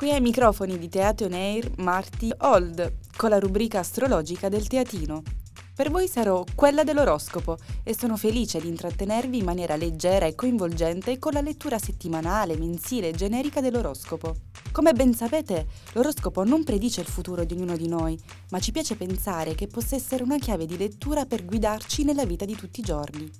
Qui ai microfoni di Teatro Air Marti Old con la rubrica astrologica del Teatino. Per voi sarò quella dell'oroscopo e sono felice di intrattenervi in maniera leggera e coinvolgente con la lettura settimanale, mensile e generica dell'oroscopo. Come ben sapete, l'oroscopo non predice il futuro di ognuno di noi, ma ci piace pensare che possa essere una chiave di lettura per guidarci nella vita di tutti i giorni.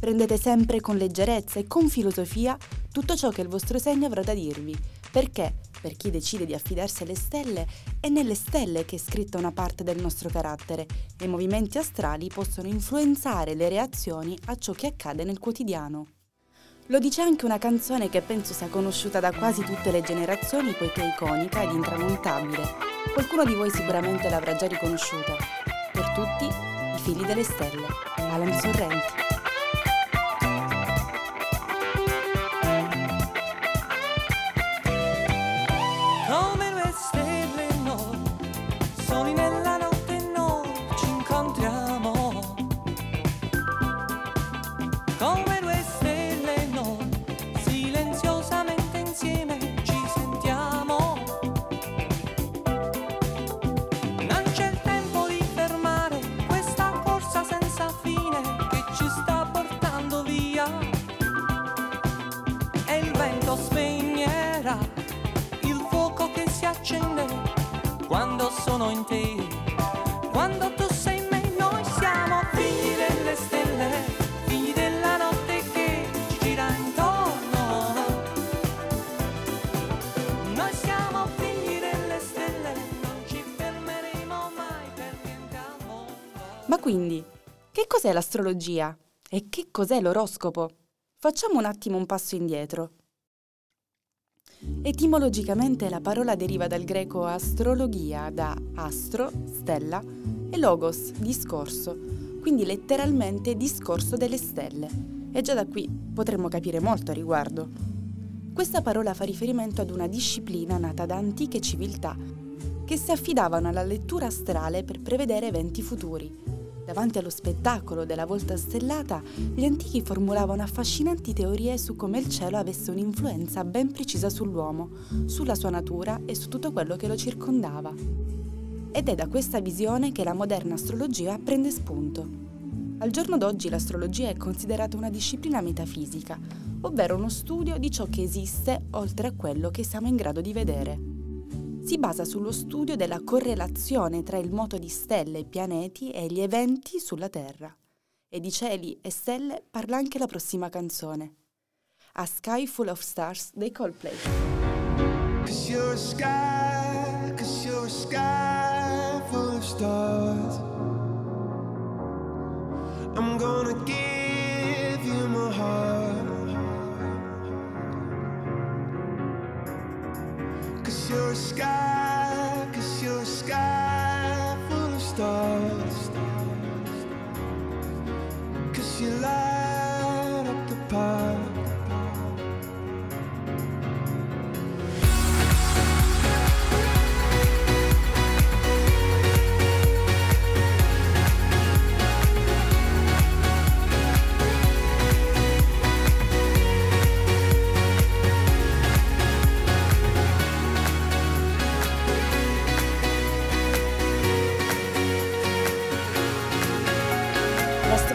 Prendete sempre con leggerezza e con filosofia tutto ciò che il vostro segno avrà da dirvi, perché, per chi decide di affidarsi alle stelle, è nelle stelle che è scritta una parte del nostro carattere e i movimenti astrali possono influenzare le reazioni a ciò che accade nel quotidiano. Lo dice anche una canzone che penso sia conosciuta da quasi tutte le generazioni poiché è iconica ed intramontabile. Qualcuno di voi sicuramente l'avrà già riconosciuta. Per tutti, i figli delle stelle. Alan Sorrenti. Sono in te. Quando tu sei in me, noi siamo figli delle stelle, figli della notte che ci gira intorno. Noi siamo figli delle stelle, non ci fermeremo mai per niente al mondo. Ma quindi, che cos'è l'astrologia? E che cos'è l'oroscopo? Facciamo un attimo un passo indietro. Etimologicamente la parola deriva dal greco astrologia, da astro, stella, e logos, discorso, quindi letteralmente discorso delle stelle. E già da qui potremmo capire molto a riguardo. Questa parola fa riferimento ad una disciplina nata da antiche civiltà che si affidavano alla lettura astrale per prevedere eventi futuri, Davanti allo spettacolo della volta stellata, gli antichi formulavano affascinanti teorie su come il cielo avesse un'influenza ben precisa sull'uomo, sulla sua natura e su tutto quello che lo circondava. Ed è da questa visione che la moderna astrologia prende spunto. Al giorno d'oggi l'astrologia è considerata una disciplina metafisica, ovvero uno studio di ciò che esiste oltre a quello che siamo in grado di vedere si basa sullo studio della correlazione tra il moto di stelle e pianeti e gli eventi sulla Terra. E di cieli e stelle parla anche la prossima canzone. A Sky Full of Stars dei Coldplay. Cause you're a sky, cause you're a sky full of stars. You're a sky, cause you're a sky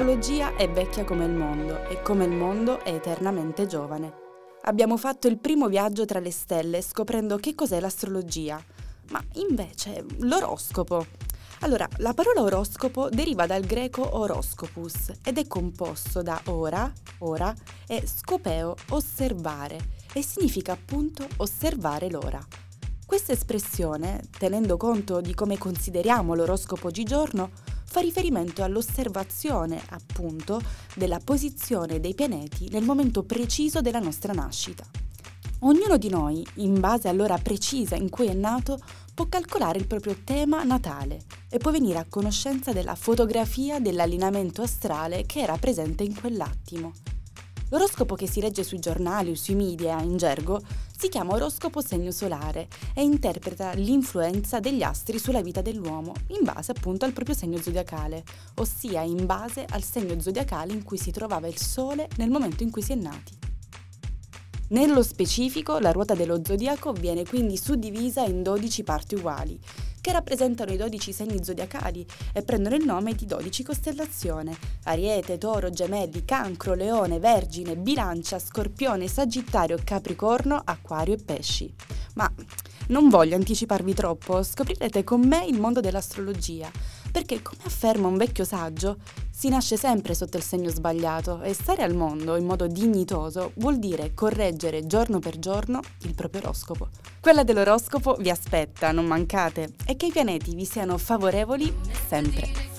L'astrologia è vecchia come il mondo e come il mondo è eternamente giovane. Abbiamo fatto il primo viaggio tra le stelle scoprendo che cos'è l'astrologia, ma invece l'oroscopo. Allora, la parola oroscopo deriva dal greco oroscopus ed è composto da ora, ora e scopeo, osservare, e significa appunto osservare l'ora. Questa espressione, tenendo conto di come consideriamo l'oroscopo oggigiorno, fa riferimento all'osservazione, appunto, della posizione dei pianeti nel momento preciso della nostra nascita. Ognuno di noi, in base all'ora precisa in cui è nato, può calcolare il proprio tema natale e può venire a conoscenza della fotografia dell'allineamento astrale che era presente in quell'attimo. L'oroscopo che si legge sui giornali o sui media in gergo si chiama oroscopo segno solare e interpreta l'influenza degli astri sulla vita dell'uomo in base appunto al proprio segno zodiacale, ossia in base al segno zodiacale in cui si trovava il Sole nel momento in cui si è nati. Nello specifico, la ruota dello zodiaco viene quindi suddivisa in 12 parti uguali, che rappresentano i 12 segni zodiacali e prendono il nome di 12 costellazioni: Ariete, Toro, Gemelli, Cancro, Leone, Vergine, Bilancia, Scorpione, Sagittario, Capricorno, Acquario e Pesci. Ma non voglio anticiparvi troppo, scoprirete con me il mondo dell'astrologia, perché come afferma un vecchio saggio, si nasce sempre sotto il segno sbagliato e stare al mondo in modo dignitoso vuol dire correggere giorno per giorno il proprio oroscopo. Quella dell'oroscopo vi aspetta, non mancate, e che i pianeti vi siano favorevoli sempre.